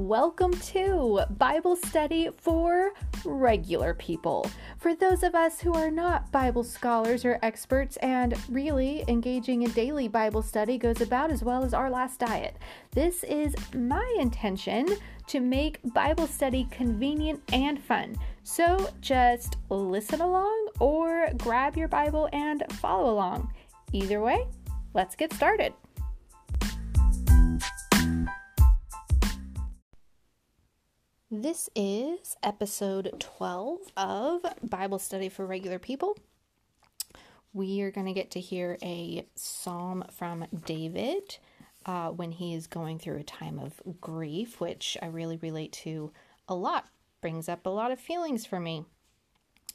Welcome to Bible Study for Regular People. For those of us who are not Bible scholars or experts, and really engaging in daily Bible study goes about as well as our last diet. This is my intention to make Bible study convenient and fun. So just listen along or grab your Bible and follow along. Either way, let's get started. This is episode 12 of Bible Study for Regular People. We are going to get to hear a psalm from David uh, when he is going through a time of grief, which I really relate to a lot, brings up a lot of feelings for me.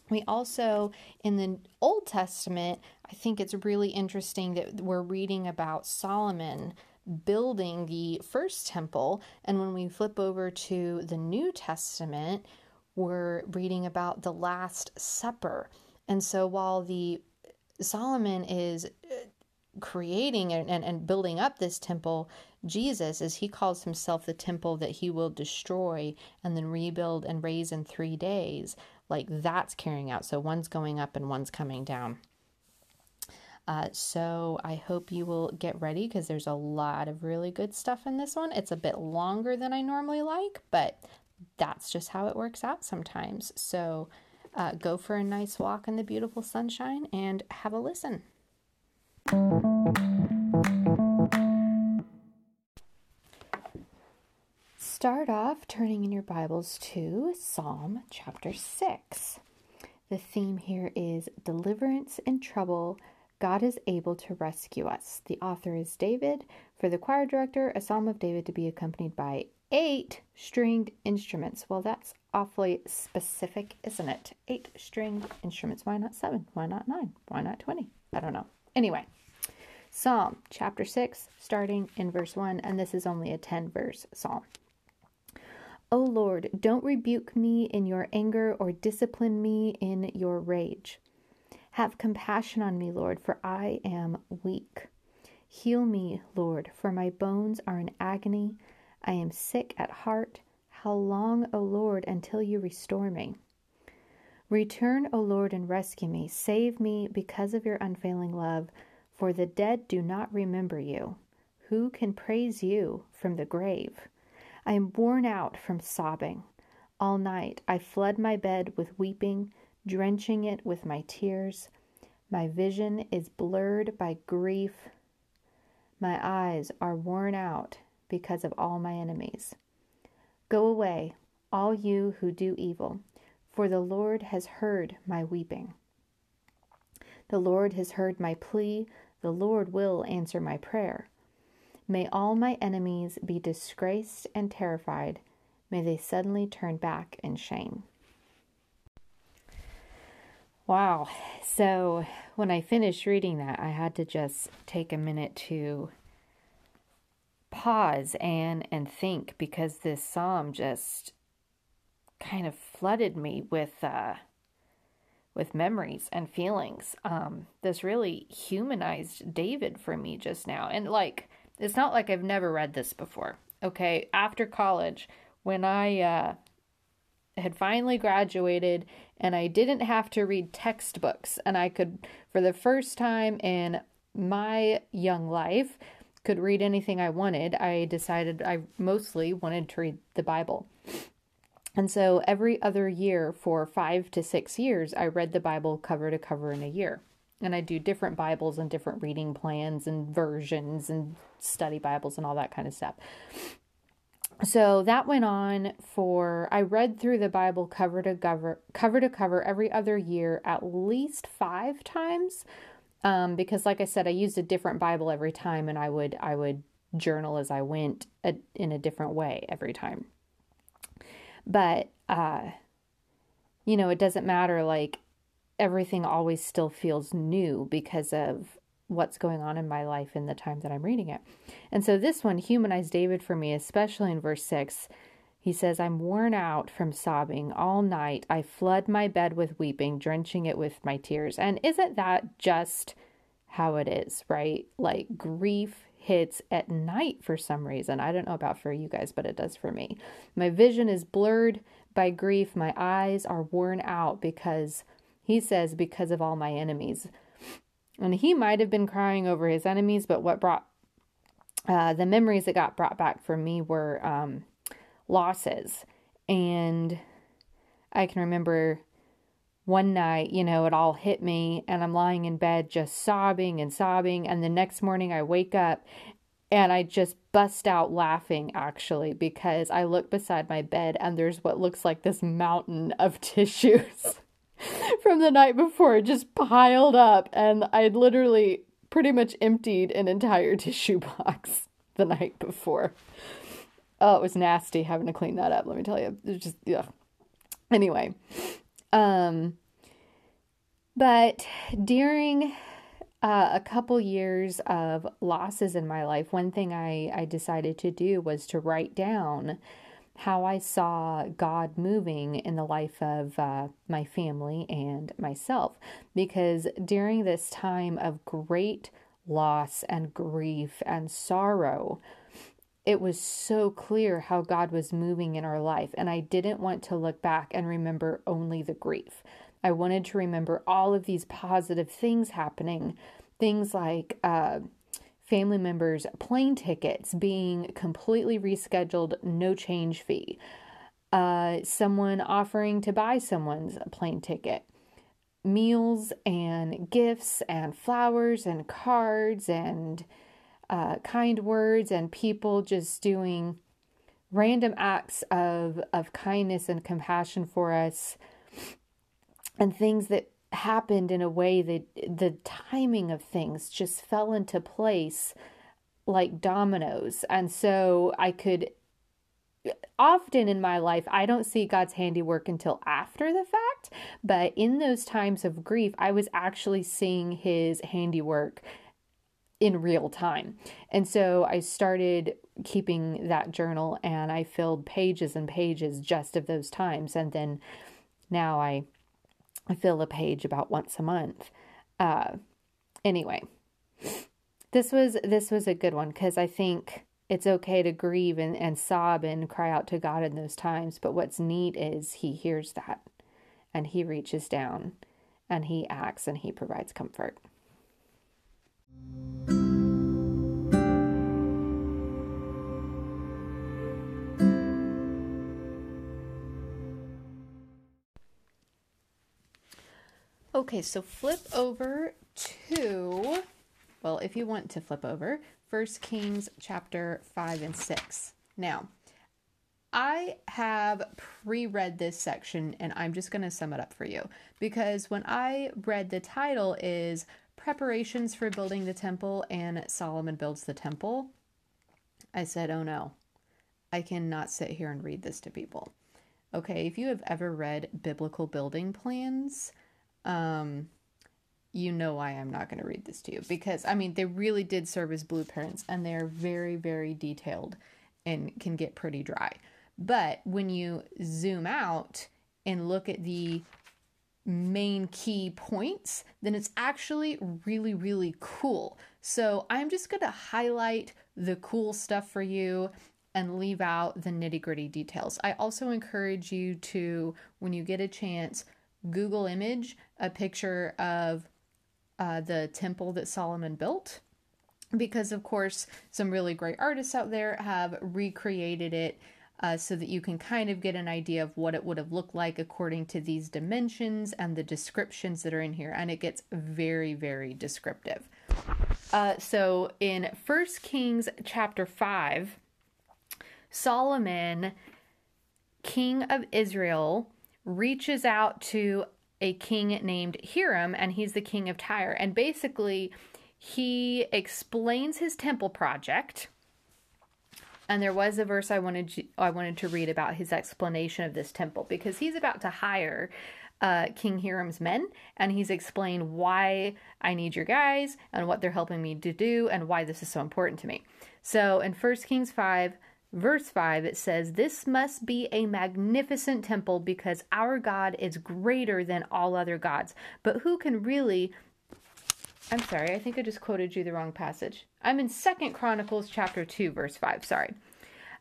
We also, in the Old Testament, I think it's really interesting that we're reading about Solomon building the first temple. And when we flip over to the New Testament, we're reading about the Last Supper. And so while the Solomon is uh, creating and, and, and building up this temple, Jesus, as he calls himself the temple that he will destroy and then rebuild and raise in three days, like that's carrying out. So one's going up and one's coming down. Uh, so I hope you will get ready because there's a lot of really good stuff in this one. It's a bit longer than I normally like, but that's just how it works out sometimes. So uh, go for a nice walk in the beautiful sunshine and have a listen. Start off turning in your Bibles to Psalm chapter 6. The theme here is deliverance in trouble God is able to rescue us. The author is David. For the choir director, a psalm of David to be accompanied by eight stringed instruments. Well, that's awfully specific, isn't it? Eight stringed instruments. Why not seven? Why not nine? Why not 20? I don't know. Anyway, Psalm chapter 6, starting in verse 1, and this is only a 10 verse psalm. O Lord, don't rebuke me in your anger or discipline me in your rage. Have compassion on me, Lord, for I am weak. Heal me, Lord, for my bones are in agony. I am sick at heart. How long, O Lord, until you restore me? Return, O Lord, and rescue me. Save me because of your unfailing love, for the dead do not remember you. Who can praise you from the grave? I am worn out from sobbing. All night I flood my bed with weeping drenching it with my tears. My vision is blurred by grief. My eyes are worn out because of all my enemies. Go away, all you who do evil, for the Lord has heard my weeping. The Lord has heard my plea. The Lord will answer my prayer. May all my enemies be disgraced and terrified. May they suddenly turn back in shame. Wow. So when I finished reading that, I had to just take a minute to pause and and think because this psalm just kind of flooded me with uh with memories and feelings. Um this really humanized David for me just now. And like it's not like I've never read this before. Okay, after college when I uh had finally graduated and I didn't have to read textbooks and I could for the first time in my young life could read anything I wanted. I decided I mostly wanted to read the Bible. And so every other year for 5 to 6 years I read the Bible cover to cover in a year. And I do different Bibles and different reading plans and versions and study Bibles and all that kind of stuff so that went on for I read through the Bible cover to cover cover to cover every other year at least 5 times um, because like I said I used a different Bible every time and I would I would journal as I went a, in a different way every time. But uh you know, it doesn't matter like everything always still feels new because of what's going on in my life in the time that I'm reading it. And so this one humanized David for me, especially in verse 6. He says, I'm worn out from sobbing all night. I flood my bed with weeping, drenching it with my tears. And isn't that just how it is, right? Like grief hits at night for some reason. I don't know about for you guys, but it does for me. My vision is blurred by grief. My eyes are worn out because he says, because of all my enemies. And he might have been crying over his enemies, but what brought uh, the memories that got brought back for me were um, losses. And I can remember one night, you know, it all hit me, and I'm lying in bed just sobbing and sobbing. And the next morning, I wake up and I just bust out laughing actually because I look beside my bed and there's what looks like this mountain of tissues from the night before It just piled up. And I'd literally pretty much emptied an entire tissue box the night before. Oh, it was nasty having to clean that up, let me tell you. It just, yeah. Anyway, um, but during uh, a couple years of losses in my life, one thing I, I decided to do was to write down how I saw God moving in the life of uh, my family and myself. Because during this time of great loss and grief and sorrow, it was so clear how God was moving in our life. And I didn't want to look back and remember only the grief. I wanted to remember all of these positive things happening. Things like uh, family members' plane tickets being completely rescheduled, no change fee. Uh, someone offering to buy someone's plane ticket. Meals and gifts and flowers and cards and uh, kind words and people just doing random acts of of kindness and compassion for us and things that happened in a way that the timing of things just fell into place like dominoes and so i could often in my life i don't see god's handiwork until after the fact but in those times of grief i was actually seeing his handiwork in real time. And so I started keeping that journal and I filled pages and pages just of those times. And then now I, fill a page about once a month. Uh, anyway, this was this was a good one because I think it's okay to grieve and, and sob and cry out to God in those times. But what's neat is He hears that and He reaches down and He acts and He provides comfort. Okay, so flip over to, well, if you want to flip over, First Kings chapter 5 and 6. Now, I have pre read this section and I'm just going to sum it up for you because when I read the title is Preparations for Building the Temple and Solomon Builds the Temple, I said, oh no, I cannot sit here and read this to people. Okay, if you have ever read biblical building plans, um, you know why I'm not going to read this to you because I mean they really did serve as blueprints and they're very very detailed and can get pretty dry. But when you zoom out and look at the main key points, then it's actually really really cool. So I'm just going to highlight the cool stuff for you and leave out the nitty gritty details. I also encourage you to, when you get a chance, Google image a picture of uh, the temple that Solomon built. Because, of course, some really great artists out there have recreated it uh, so that you can kind of get an idea of what it would have looked like according to these dimensions and the descriptions that are in here. And it gets very, very descriptive. Uh, so, in First Kings chapter 5, Solomon, king of Israel, reaches out to a king named Hiram, and he's the king of Tyre. And basically, he explains his temple project. And there was a verse I wanted to, I wanted to read about his explanation of this temple because he's about to hire uh, King Hiram's men, and he's explained why I need your guys and what they're helping me to do and why this is so important to me. So in 1 Kings 5, Verse 5, it says, This must be a magnificent temple because our God is greater than all other gods. But who can really I'm sorry, I think I just quoted you the wrong passage. I'm in Second Chronicles chapter 2, verse 5. Sorry.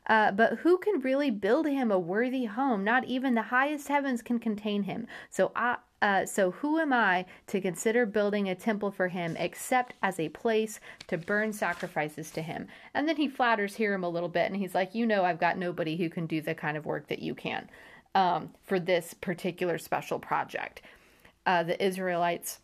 Uh, but who can really build him a worthy home? Not even the highest heavens can contain him. So I, uh, so who am I to consider building a temple for him except as a place to burn sacrifices to him? And then he flatters Hiram a little bit, and he's like, you know, I've got nobody who can do the kind of work that you can um, for this particular special project. Uh, the Israelites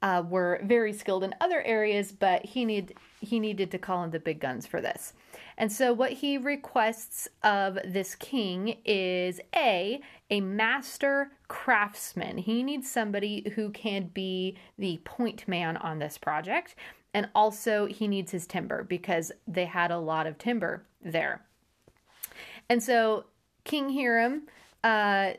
uh, were very skilled in other areas, but he need he needed to call in the big guns for this. And so, what he requests of this king is a a master craftsman. He needs somebody who can be the point man on this project, and also he needs his timber because they had a lot of timber there. And so, King Hiram. Uh,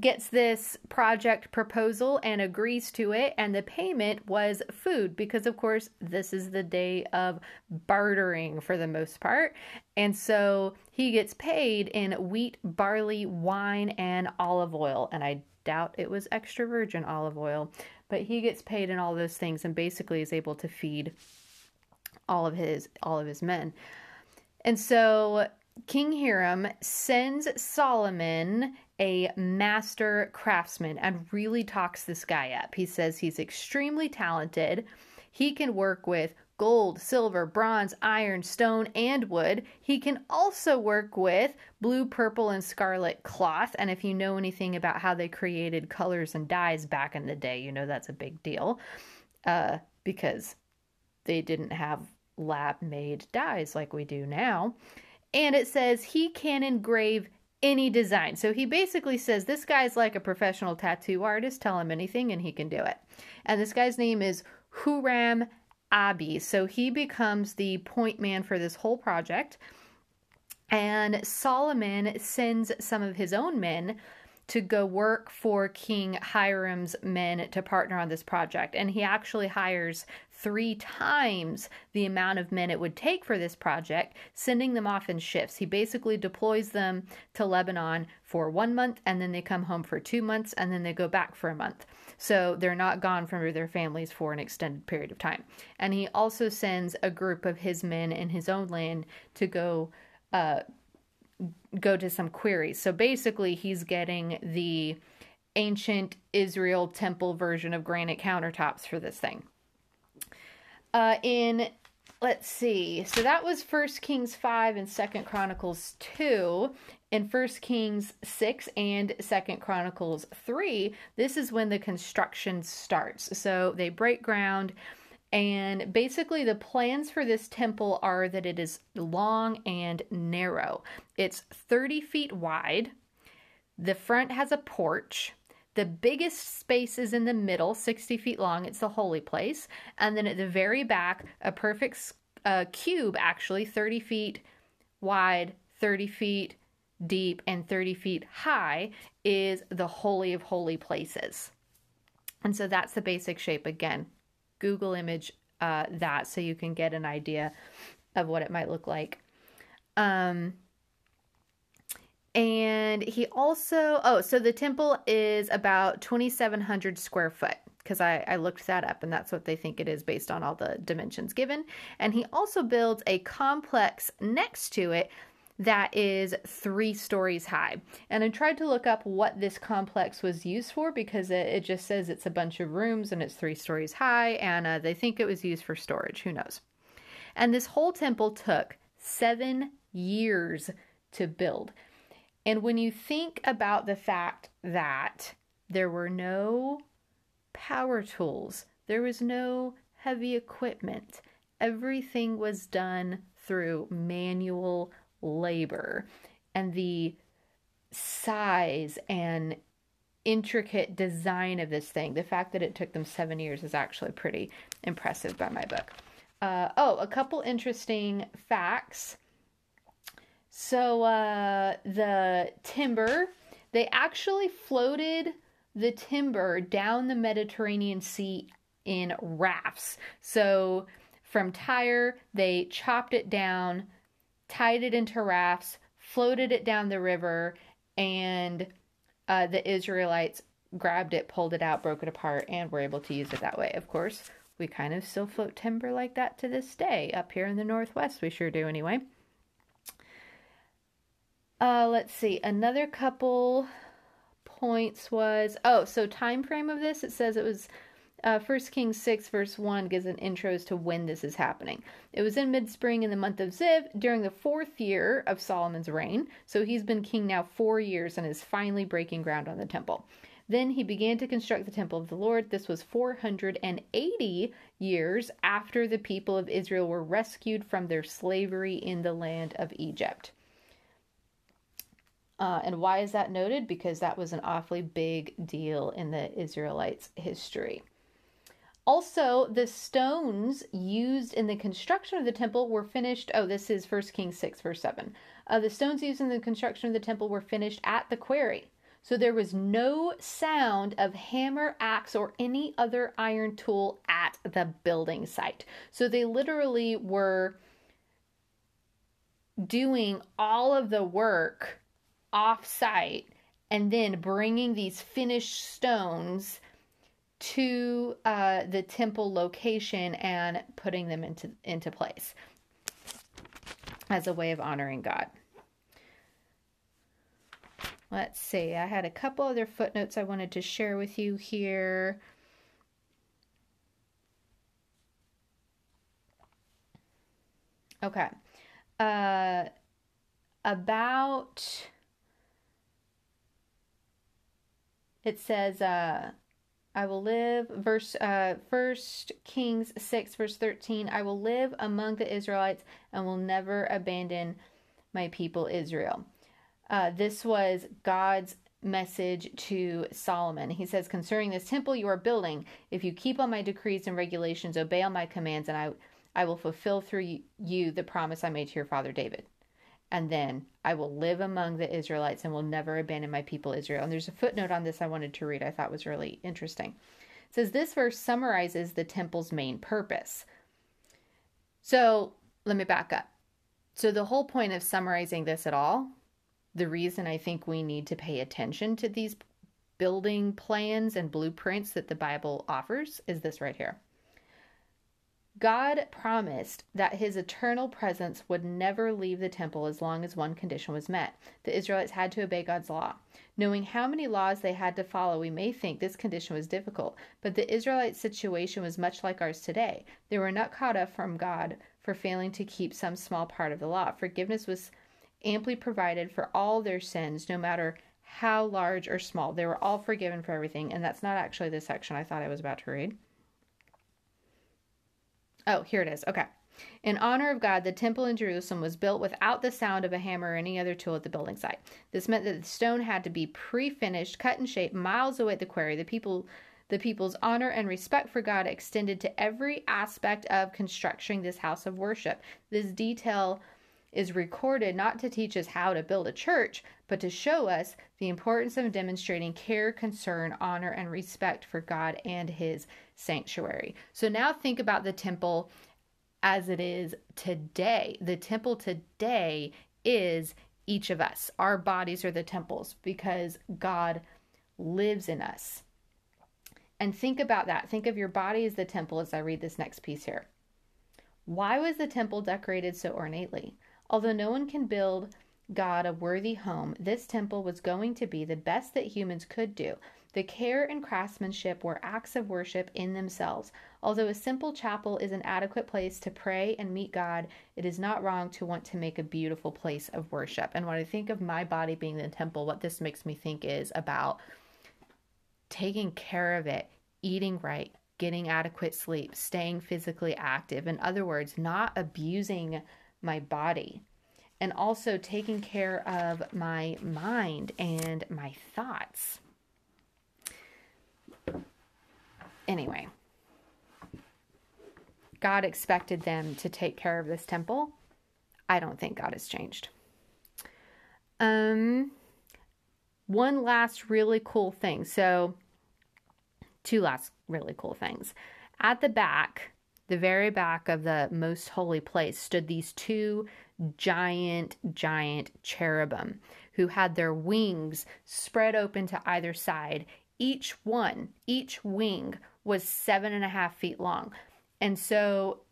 gets this project proposal and agrees to it and the payment was food because of course this is the day of bartering for the most part. And so he gets paid in wheat barley wine and olive oil. And i doubt it was extra virgin olive oil but he gets paid in all those things and basically is able to feed all of his all of his men. And so King Hiram sends Solomon a master craftsman and really talks this guy up. He says he's extremely talented. He can work with gold, silver, bronze, iron, stone, and wood. He can also work with blue, purple, and scarlet cloth. And if you know anything about how they created colors and dyes back in the day, you know that's a big deal uh, because they didn't have lab made dyes like we do now. And it says he can engrave any design. So he basically says this guy's like a professional tattoo artist. Tell him anything and he can do it. And this guy's name is Huram Abi. So he becomes the point man for this whole project. And Solomon sends some of his own men to go work for King Hiram's men to partner on this project. And he actually hires three times the amount of men it would take for this project, sending them off in shifts. He basically deploys them to Lebanon for one month, and then they come home for two months, and then they go back for a month. So they're not gone from their families for an extended period of time. And he also sends a group of his men in his own land to go. Uh, go to some queries. So basically, he's getting the ancient Israel temple version of granite countertops for this thing. Uh, in let's see, so that was First Kings five and Second Chronicles two. In First Kings six and Second Chronicles three, this is when the construction starts. So they break ground. And basically, the plans for this temple are that it is long and narrow. It's 30 feet wide. The front has a porch. The biggest space is in the middle, 60 feet long. It's the holy place. And then at the very back, a perfect uh, cube, actually, 30 feet wide, 30 feet deep, and 30 feet high, is the Holy of Holy Places. And so that's the basic shape again. Google image uh, that so you can get an idea of what it might look like. Um, and he also, oh, so the temple is about 2,700 square foot because I, I looked that up and that's what they think it is based on all the dimensions given. And he also builds a complex next to it that is three stories high. And I tried to look up what this complex was used for because it, it just says it's a bunch of rooms and it's three stories high, and uh, they think it was used for storage. Who knows? And this whole temple took seven years to build. And when you think about the fact that there were no power tools, there was no heavy equipment, everything was done through manual labor and the size and intricate design of this thing. The fact that it took them seven years is actually pretty impressive by my book. Uh, oh, a couple interesting facts. So, uh, the timber, they actually floated the timber down the Mediterranean Sea in rafts. So, from Tyre, they chopped it down tied it into rafts, floated it down the river, and uh, the Israelites grabbed it, pulled it out, broke it apart, and were able to use it that way. Of course, We kind of still float timber like that to this day. Up here in the Northwest, we sure do anyway. Uh, let's see. Another couple points was oh, so time frame of this. It says it was uh, 1 Kings 6, verse 1 gives an intro as to when this is happening. It was in mid spring in the month of Ziv during the fourth year of Solomon's reign. So he's been king now four years and is finally breaking ground on the temple. Then he began to construct the temple of the Lord. This was 480 years after the people of Israel were rescued from their slavery in the land of Egypt. Uh, and why is that noted? Because that was an awfully big deal in the Israelites' history. Also, the stones used in the construction of the temple were finished. Oh, this is 1 Kings 6, verse 7. Uh, the stones used in the construction of the temple were finished at the quarry. So there was no sound of hammer, axe, or any other iron tool at the building site. So they literally were doing all of the work off site and then bringing these finished stones to uh, the temple location and putting them into into place as a way of honoring God. Let's see. I had a couple other footnotes I wanted to share with you here. Okay. Uh, about it says uh I will live, verse uh, Kings six verse thirteen. I will live among the Israelites and will never abandon my people Israel. Uh, this was God's message to Solomon. He says, "Concerning this temple you are building, if you keep all my decrees and regulations, obey all my commands, and I I will fulfill through you the promise I made to your father David." And then I will live among the Israelites and will never abandon my people Israel. And there's a footnote on this I wanted to read, I thought was really interesting. It says this verse summarizes the temple's main purpose. So let me back up. So, the whole point of summarizing this at all, the reason I think we need to pay attention to these building plans and blueprints that the Bible offers is this right here. God promised that his eternal presence would never leave the temple as long as one condition was met. The Israelites had to obey God's law. Knowing how many laws they had to follow, we may think this condition was difficult, but the Israelites' situation was much like ours today. They were not caught up from God for failing to keep some small part of the law. Forgiveness was amply provided for all their sins, no matter how large or small. They were all forgiven for everything, and that's not actually the section I thought I was about to read. Oh, here it is. Okay. In honor of God, the temple in Jerusalem was built without the sound of a hammer or any other tool at the building site. This meant that the stone had to be pre-finished, cut and shaped miles away at the quarry. The people the people's honor and respect for God extended to every aspect of constructing this house of worship. This detail is recorded not to teach us how to build a church, but to show us the importance of demonstrating care, concern, honor, and respect for God and His sanctuary. So now think about the temple as it is today. The temple today is each of us. Our bodies are the temples because God lives in us. And think about that. Think of your body as the temple as I read this next piece here. Why was the temple decorated so ornately? Although no one can build God a worthy home, this temple was going to be the best that humans could do. The care and craftsmanship were acts of worship in themselves. Although a simple chapel is an adequate place to pray and meet God, it is not wrong to want to make a beautiful place of worship. And when I think of my body being the temple, what this makes me think is about taking care of it, eating right, getting adequate sleep, staying physically active. In other words, not abusing my body and also taking care of my mind and my thoughts. Anyway, God expected them to take care of this temple. I don't think God has changed. Um, one last really cool thing. So, two last really cool things. At the back, the very back of the most holy place stood these two giant, giant cherubim who had their wings spread open to either side. Each one, each wing was seven and a half feet long. And so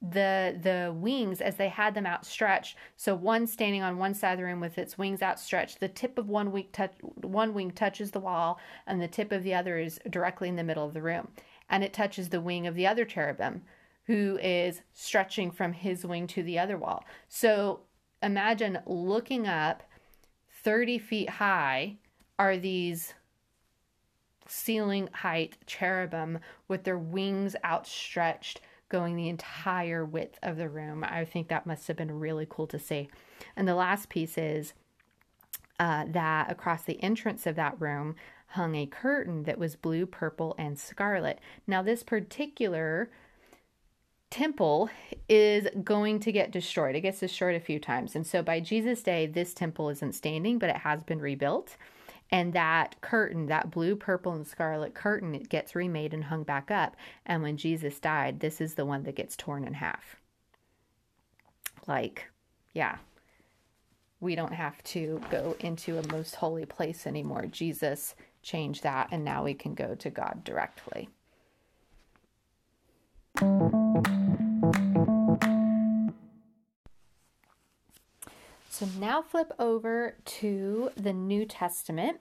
the the wings as they had them outstretched so one standing on one side of the room with its wings outstretched the tip of one wing touch one wing touches the wall and the tip of the other is directly in the middle of the room and it touches the wing of the other cherubim who is stretching from his wing to the other wall so imagine looking up 30 feet high are these ceiling height cherubim with their wings outstretched going the entire width of the room. I think that must have been really cool to see. And the last piece is uh, that across the entrance of that room hung a curtain that was blue, purple, and scarlet. Now, this particular temple is going to get destroyed. It gets destroyed a few times. And so by Jesus' day, this temple isn't standing, but it has been rebuilt. And that curtain, that blue, purple, and scarlet curtain, it gets remade and hung back up. And when Jesus died, this is the one that gets torn in half. Like, yeah, we don't have to go into a most holy place anymore. Jesus changed that, and now we can go to God directly. So now flip over to the New Testament.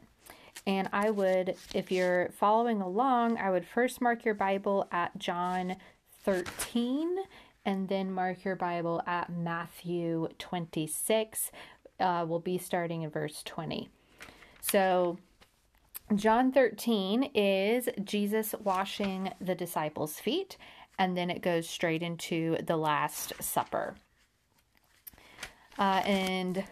And I would, if you're following along, I would first mark your Bible at John 13 and then mark your Bible at Matthew 26. Uh, we'll be starting in verse 20. So, John 13 is Jesus washing the disciples' feet, and then it goes straight into the Last Supper. Uh, and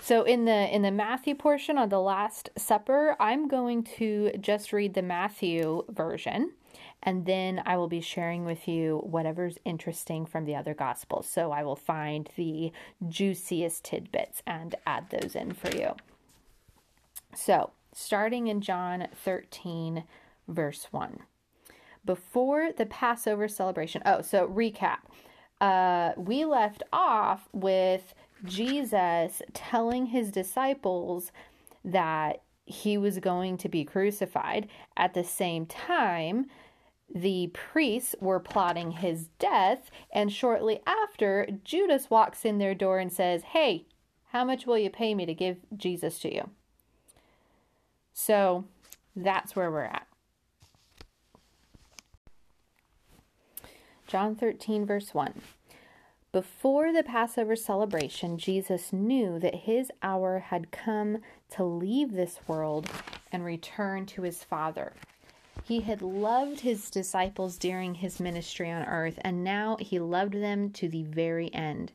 so in the in the Matthew portion on the Last Supper, I'm going to just read the Matthew version and then I will be sharing with you whatever's interesting from the other gospels. So I will find the juiciest tidbits and add those in for you. So, starting in John 13 verse 1. Before the Passover celebration. Oh, so recap uh, we left off with Jesus telling his disciples that he was going to be crucified. At the same time, the priests were plotting his death, and shortly after, Judas walks in their door and says, Hey, how much will you pay me to give Jesus to you? So that's where we're at. John 13, verse 1. Before the Passover celebration, Jesus knew that his hour had come to leave this world and return to his Father. He had loved his disciples during his ministry on earth, and now he loved them to the very end.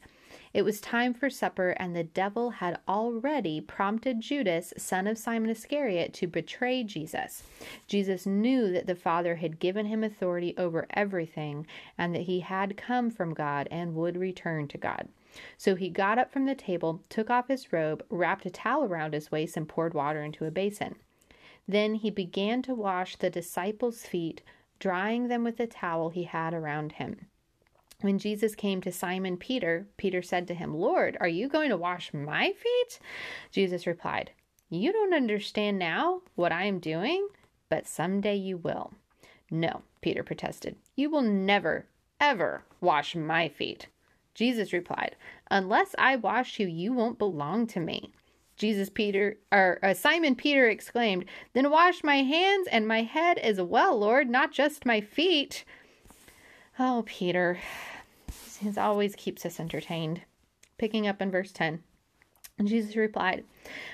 It was time for supper, and the devil had already prompted Judas, son of Simon Iscariot, to betray Jesus. Jesus knew that the Father had given him authority over everything, and that he had come from God and would return to God. So he got up from the table, took off his robe, wrapped a towel around his waist, and poured water into a basin. Then he began to wash the disciples' feet, drying them with the towel he had around him. When Jesus came to Simon Peter, Peter said to him, Lord, are you going to wash my feet? Jesus replied, You don't understand now what I am doing, but someday you will. No, Peter protested. You will never, ever wash my feet. Jesus replied, Unless I wash you, you won't belong to me. Jesus Peter or uh, Simon Peter exclaimed, "Then wash my hands and my head as well, Lord, not just my feet." Oh, Peter, he always keeps us entertained. Picking up in verse 10. Jesus replied,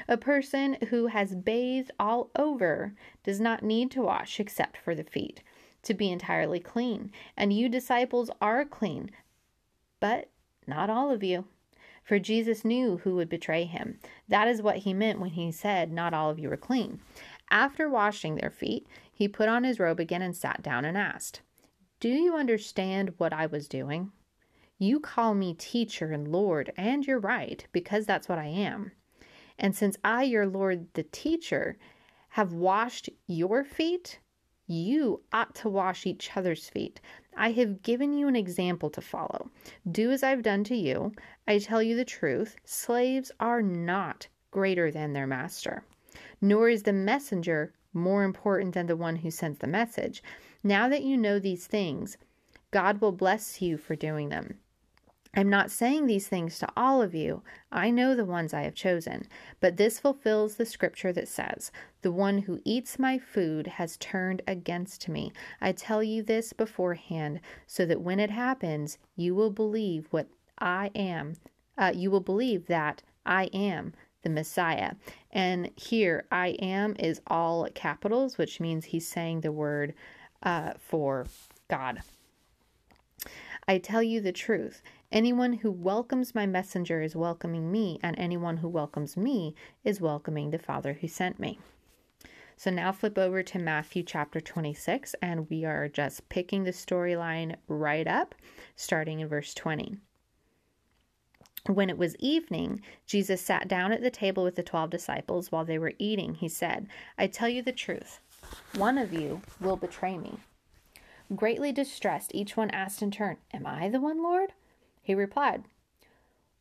A person who has bathed all over does not need to wash except for the feet to be entirely clean. And you disciples are clean, but not all of you. For Jesus knew who would betray him. That is what he meant when he said, Not all of you are clean. After washing their feet, he put on his robe again and sat down and asked, Do you understand what I was doing? You call me teacher and Lord, and you're right, because that's what I am. And since I, your Lord, the teacher, have washed your feet, you ought to wash each other's feet. I have given you an example to follow. Do as I've done to you. I tell you the truth slaves are not greater than their master, nor is the messenger more important than the one who sends the message. Now that you know these things, God will bless you for doing them. I'm not saying these things to all of you. I know the ones I have chosen. But this fulfills the scripture that says, The one who eats my food has turned against me. I tell you this beforehand, so that when it happens, you will believe what I am. Uh, you will believe that I am the Messiah. And here, I am is all capitals, which means he's saying the word uh, for God. I tell you the truth. Anyone who welcomes my messenger is welcoming me, and anyone who welcomes me is welcoming the Father who sent me. So now flip over to Matthew chapter 26, and we are just picking the storyline right up, starting in verse 20. When it was evening, Jesus sat down at the table with the twelve disciples. While they were eating, he said, I tell you the truth, one of you will betray me. Greatly distressed, each one asked in turn, Am I the one, Lord? He replied,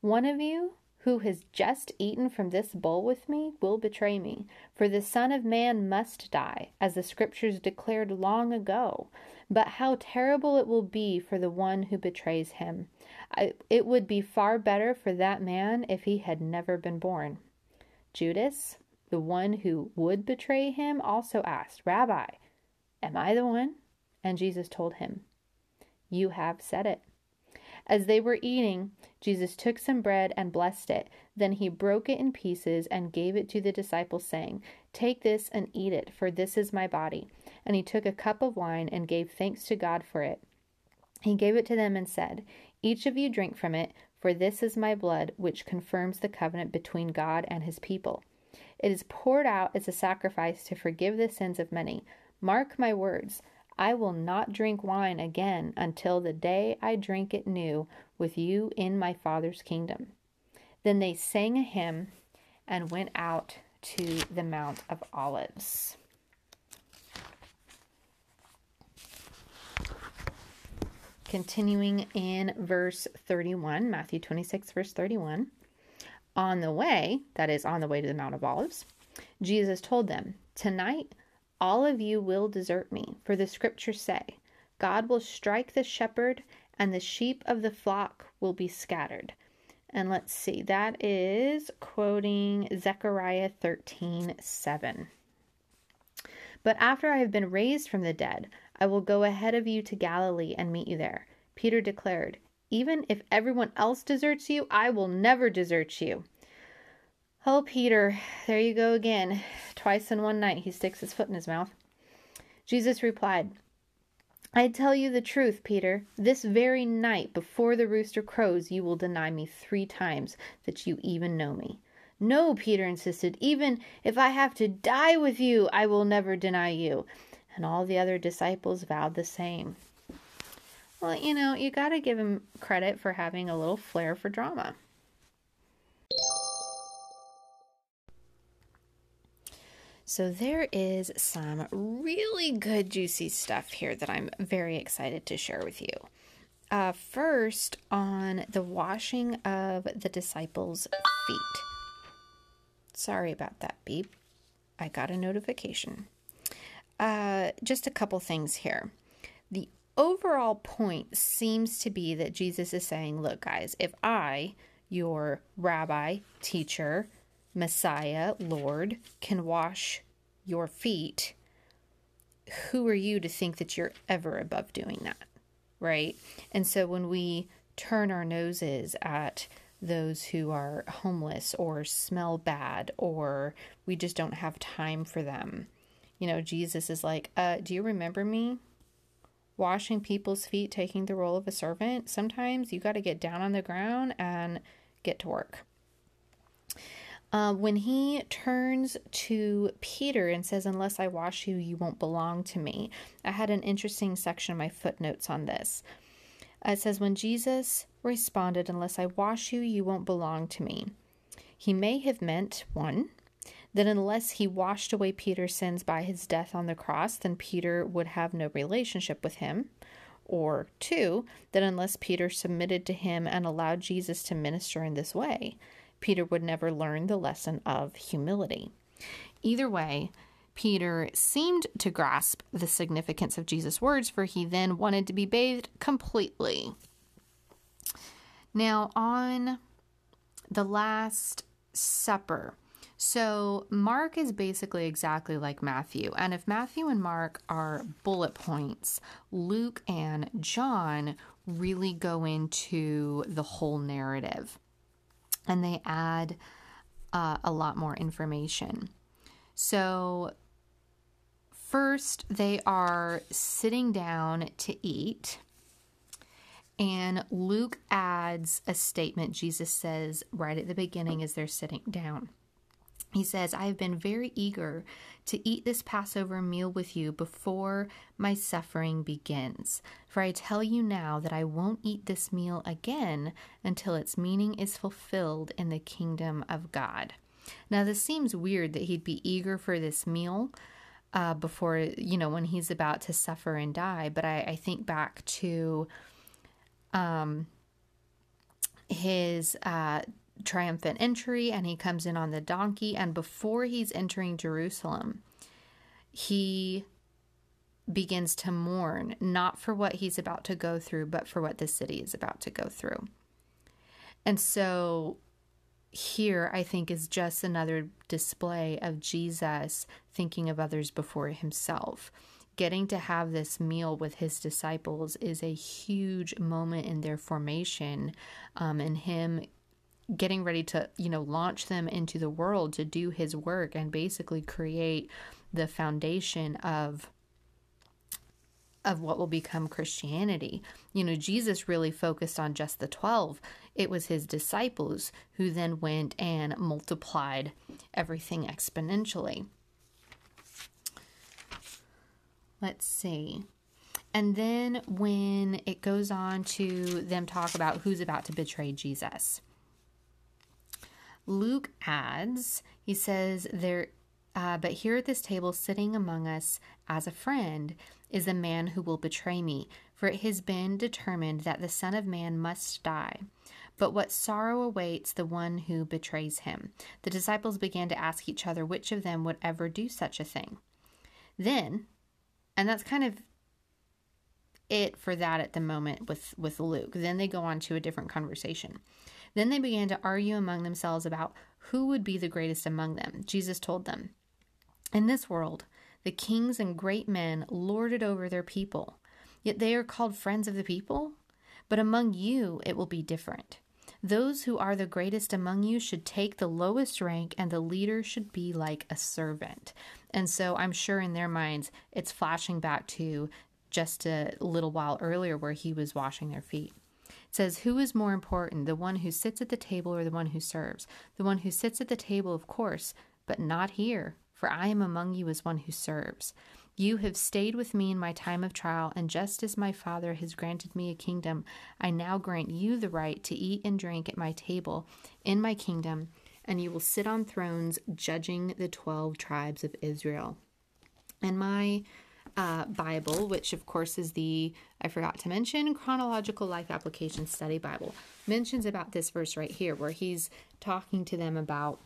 One of you who has just eaten from this bowl with me will betray me. For the Son of Man must die, as the Scriptures declared long ago. But how terrible it will be for the one who betrays him. It would be far better for that man if he had never been born. Judas, the one who would betray him, also asked, Rabbi, am I the one? And Jesus told him, You have said it. As they were eating, Jesus took some bread and blessed it. Then he broke it in pieces and gave it to the disciples, saying, Take this and eat it, for this is my body. And he took a cup of wine and gave thanks to God for it. He gave it to them and said, Each of you drink from it, for this is my blood, which confirms the covenant between God and his people. It is poured out as a sacrifice to forgive the sins of many. Mark my words. I will not drink wine again until the day I drink it new with you in my Father's kingdom. Then they sang a hymn and went out to the Mount of Olives. Continuing in verse 31, Matthew 26, verse 31. On the way, that is, on the way to the Mount of Olives, Jesus told them, Tonight all of you will desert me, for the scriptures say, God will strike the shepherd, and the sheep of the flock will be scattered. And let's see, that is quoting Zechariah 13 7. But after I have been raised from the dead, I will go ahead of you to Galilee and meet you there. Peter declared, Even if everyone else deserts you, I will never desert you. Oh, Peter, there you go again. Twice in one night he sticks his foot in his mouth. Jesus replied, I tell you the truth, Peter. This very night, before the rooster crows, you will deny me three times that you even know me. No, Peter insisted. Even if I have to die with you, I will never deny you. And all the other disciples vowed the same. Well, you know, you got to give him credit for having a little flair for drama. So there is some really good juicy stuff here that I'm very excited to share with you. Uh, first, on the washing of the disciples' feet. Sorry about that beep. I got a notification. Uh, just a couple things here. The overall point seems to be that Jesus is saying, Look, guys, if I, your rabbi, teacher, Messiah, Lord, can wash your feet, who are you to think that you're ever above doing that? Right? And so when we turn our noses at those who are homeless or smell bad or we just don't have time for them, you know, Jesus is like, uh, do you remember me? Washing people's feet, taking the role of a servant. Sometimes you got to get down on the ground and get to work. Uh, when he turns to Peter and says, Unless I wash you, you won't belong to me. I had an interesting section of my footnotes on this. It says, When Jesus responded, Unless I wash you, you won't belong to me. He may have meant, one, that unless he washed away Peter's sins by his death on the cross, then Peter would have no relationship with him. Or two, that unless Peter submitted to him and allowed Jesus to minister in this way, Peter would never learn the lesson of humility. Either way, Peter seemed to grasp the significance of Jesus' words, for he then wanted to be bathed completely. Now, on the Last Supper, so Mark is basically exactly like Matthew. And if Matthew and Mark are bullet points, Luke and John really go into the whole narrative and they add uh, a lot more information. So, first, they are sitting down to eat. And Luke adds a statement Jesus says right at the beginning as they're sitting down. He says, I have been very eager to eat this Passover meal with you before my suffering begins. For I tell you now that I won't eat this meal again until its meaning is fulfilled in the kingdom of God. Now, this seems weird that he'd be eager for this meal uh, before, you know, when he's about to suffer and die. But I, I think back to um, his uh, triumphant entry and he comes in on the donkey. And before he's entering Jerusalem, he begins to mourn, not for what he's about to go through, but for what the city is about to go through. And so here, I think, is just another display of Jesus thinking of others before himself. Getting to have this meal with his disciples is a huge moment in their formation um, and him getting ready to, you know, launch them into the world to do his work and basically create the foundation of of what will become Christianity. You know, Jesus really focused on just the 12. It was his disciples who then went and multiplied everything exponentially. Let's see. And then when it goes on to them talk about who's about to betray Jesus. Luke adds, he says, there, uh, but here at this table, sitting among us as a friend, is the man who will betray me. For it has been determined that the Son of Man must die. But what sorrow awaits the one who betrays him? The disciples began to ask each other which of them would ever do such a thing. Then, and that's kind of it for that at the moment with, with Luke. Then they go on to a different conversation. Then they began to argue among themselves about who would be the greatest among them. Jesus told them, In this world, the kings and great men lord it over their people, yet they are called friends of the people. But among you it will be different. Those who are the greatest among you should take the lowest rank, and the leader should be like a servant. And so I'm sure in their minds it's flashing back to just a little while earlier where he was washing their feet says, Who is more important, the one who sits at the table or the one who serves? The one who sits at the table, of course, but not here, for I am among you as one who serves. You have stayed with me in my time of trial, and just as my Father has granted me a kingdom, I now grant you the right to eat and drink at my table in my kingdom, and you will sit on thrones judging the twelve tribes of Israel. And my uh, Bible, which of course is the, I forgot to mention, Chronological Life Application Study Bible, mentions about this verse right here where he's talking to them about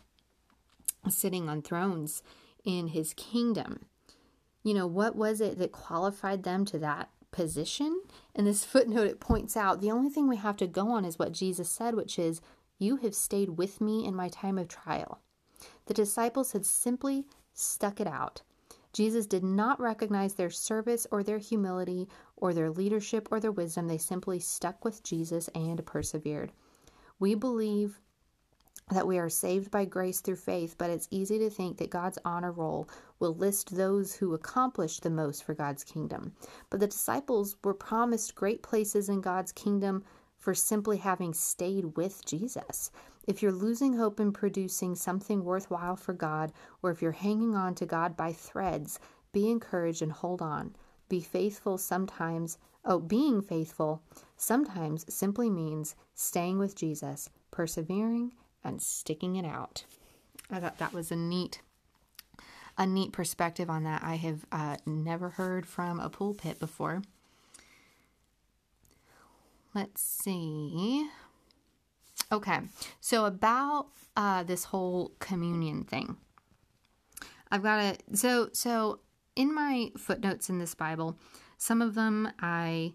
sitting on thrones in his kingdom. You know, what was it that qualified them to that position? In this footnote, it points out the only thing we have to go on is what Jesus said, which is, You have stayed with me in my time of trial. The disciples had simply stuck it out Jesus did not recognize their service or their humility or their leadership or their wisdom. They simply stuck with Jesus and persevered. We believe that we are saved by grace through faith, but it's easy to think that God's honor roll will list those who accomplished the most for God's kingdom. But the disciples were promised great places in God's kingdom for simply having stayed with Jesus. If you're losing hope in producing something worthwhile for God, or if you're hanging on to God by threads, be encouraged and hold on. Be faithful sometimes. Oh, being faithful sometimes simply means staying with Jesus, persevering, and sticking it out. I thought that was a neat a neat perspective on that I have uh, never heard from a pulpit before. Let's see. Okay, so about uh, this whole communion thing. I've got a so so in my footnotes in this Bible, some of them I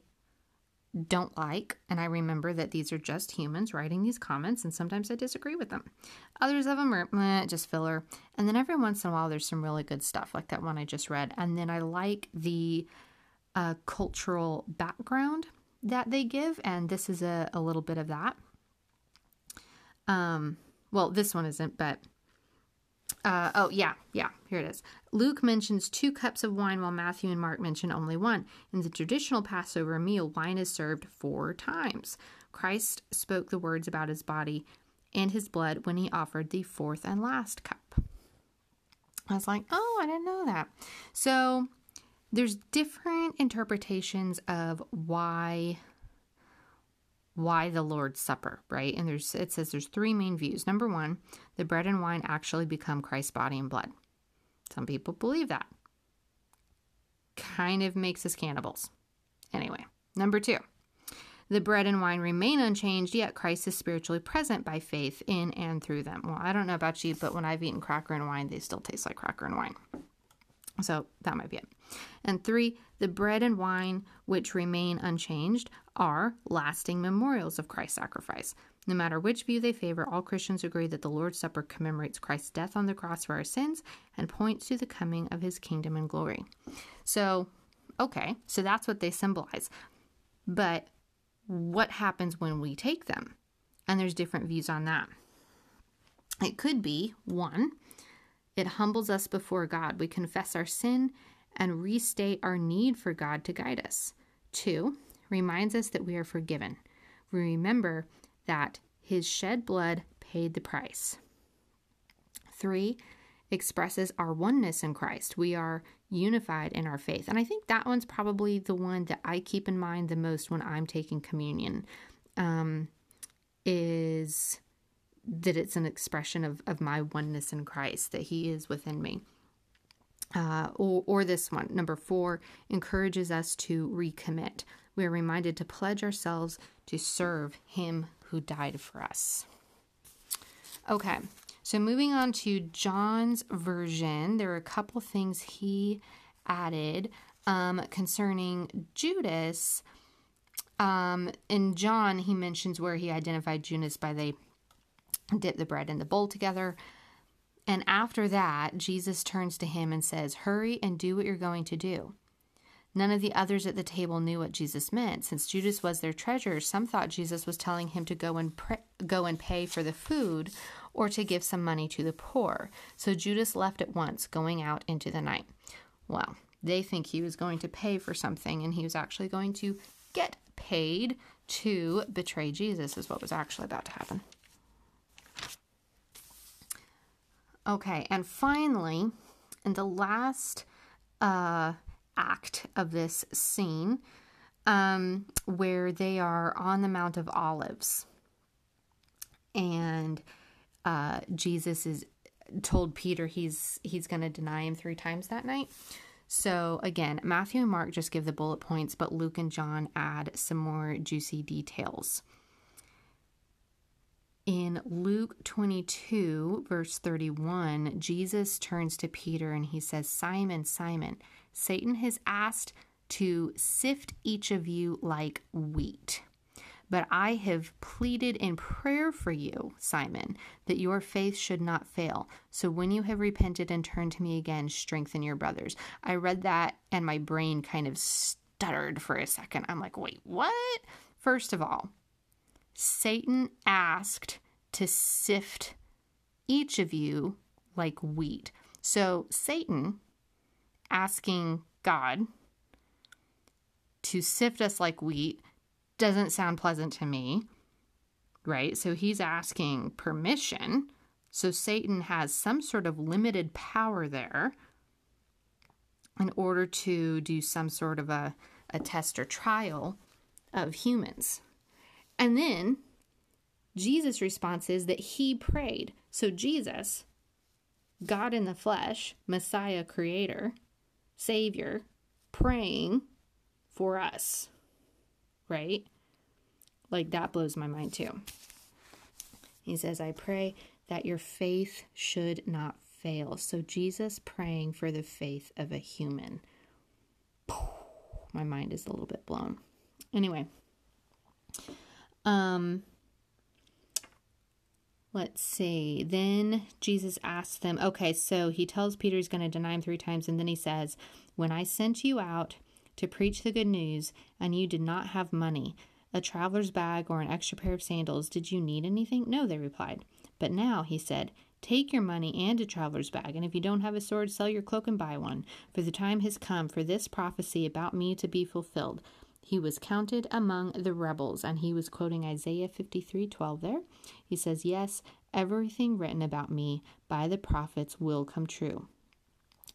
don't like, and I remember that these are just humans writing these comments, and sometimes I disagree with them. Others of them are meh, just filler, and then every once in a while there's some really good stuff, like that one I just read, and then I like the uh, cultural background that they give, and this is a, a little bit of that. Um, well, this one isn't, but uh, oh, yeah, yeah, here it is. Luke mentions two cups of wine while Matthew and Mark mention only one. In the traditional Passover meal, wine is served four times. Christ spoke the words about his body and his blood when he offered the fourth and last cup. I was like, oh, I didn't know that. So there's different interpretations of why why the Lord's Supper, right? And there's it says there's three main views. Number one, the bread and wine actually become Christ's body and blood. Some people believe that. Kind of makes us cannibals. Anyway, number two, the bread and wine remain unchanged, yet Christ is spiritually present by faith in and through them. Well, I don't know about you, but when I've eaten cracker and wine, they still taste like cracker and wine. So that might be it. And three, the bread and wine which remain unchanged are lasting memorials of Christ's sacrifice. No matter which view they favor, all Christians agree that the Lord's Supper commemorates Christ's death on the cross for our sins and points to the coming of his kingdom and glory. So, okay, so that's what they symbolize. But what happens when we take them? And there's different views on that. It could be one, it humbles us before God. We confess our sin and restate our need for God to guide us. Two, reminds us that we are forgiven. We remember that his shed blood paid the price. Three, expresses our oneness in Christ. We are unified in our faith. And I think that one's probably the one that I keep in mind the most when I'm taking communion. Um, is that it's an expression of, of my oneness in Christ, that He is within me. Uh, or, or this one, number four, encourages us to recommit. We are reminded to pledge ourselves to serve Him who died for us. Okay, so moving on to John's version, there are a couple things he added um, concerning Judas. Um, in John, he mentions where he identified Judas by the dip the bread in the bowl together. And after that, Jesus turns to him and says, Hurry and do what you're going to do. None of the others at the table knew what Jesus meant. Since Judas was their treasurer, some thought Jesus was telling him to go and pre- go and pay for the food or to give some money to the poor. So Judas left at once, going out into the night. Well, they think he was going to pay for something and he was actually going to get paid to betray Jesus, is what was actually about to happen. Okay, and finally, in the last uh, act of this scene, um, where they are on the Mount of Olives, and uh, Jesus is told Peter he's he's going to deny him three times that night. So again, Matthew and Mark just give the bullet points, but Luke and John add some more juicy details. In Luke 22, verse 31, Jesus turns to Peter and he says, Simon, Simon, Satan has asked to sift each of you like wheat. But I have pleaded in prayer for you, Simon, that your faith should not fail. So when you have repented and turned to me again, strengthen your brothers. I read that and my brain kind of stuttered for a second. I'm like, wait, what? First of all, Satan asked to sift each of you like wheat. So Satan asking God to sift us like wheat doesn't sound pleasant to me, right? So he's asking permission. So Satan has some sort of limited power there in order to do some sort of a, a test or trial of humans. And then Jesus' response is that he prayed. So Jesus, God in the flesh, Messiah, creator, Savior, praying for us, right? Like that blows my mind too. He says, I pray that your faith should not fail. So Jesus praying for the faith of a human. My mind is a little bit blown. Anyway, um let's see. Then Jesus asked them, okay, so he tells Peter he's going to deny him 3 times and then he says, "When I sent you out to preach the good news and you did not have money, a traveler's bag or an extra pair of sandals, did you need anything?" "No," they replied. But now, he said, Take your money and a traveler's bag, and if you don't have a sword, sell your cloak and buy one. For the time has come for this prophecy about me to be fulfilled. He was counted among the rebels, and he was quoting Isaiah 53 12 there. He says, Yes, everything written about me by the prophets will come true.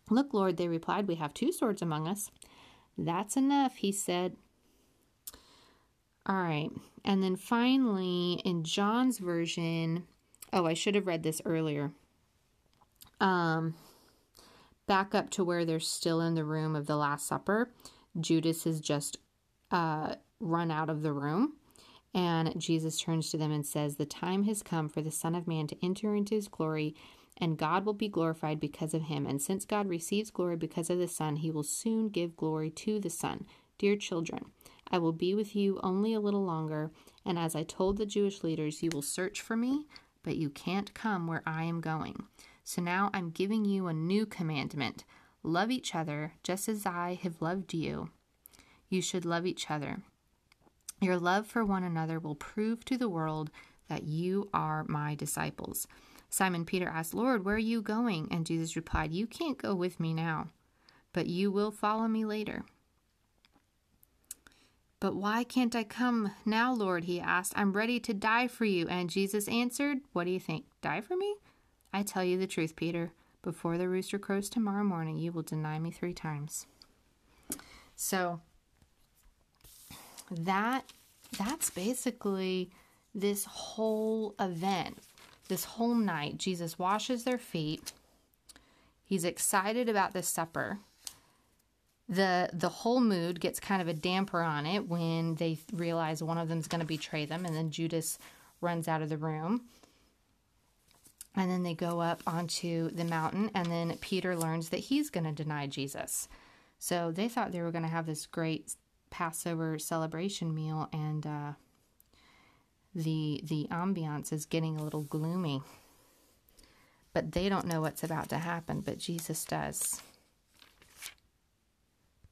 Look, Lord, they replied, We have two swords among us. That's enough, he said. All right. And then finally, in John's version, Oh, I should have read this earlier. Um, back up to where they're still in the room of the Last Supper. Judas has just uh, run out of the room. And Jesus turns to them and says, The time has come for the Son of Man to enter into his glory, and God will be glorified because of him. And since God receives glory because of the Son, he will soon give glory to the Son. Dear children, I will be with you only a little longer, and as I told the Jewish leaders, you will search for me but you can't come where I am going. So now I'm giving you a new commandment love each other just as I have loved you. You should love each other. Your love for one another will prove to the world that you are my disciples. Simon Peter asked, Lord, where are you going? And Jesus replied, You can't go with me now, but you will follow me later. But why can't I come now, Lord? He asked. I'm ready to die for you. And Jesus answered, What do you think? Die for me? I tell you the truth, Peter. Before the rooster crows tomorrow morning, you will deny me three times. So that that's basically this whole event. This whole night, Jesus washes their feet. He's excited about this supper the the whole mood gets kind of a damper on it when they realize one of them's going to betray them and then Judas runs out of the room. And then they go up onto the mountain and then Peter learns that he's going to deny Jesus. So they thought they were going to have this great Passover celebration meal and uh, the the ambiance is getting a little gloomy. But they don't know what's about to happen, but Jesus does.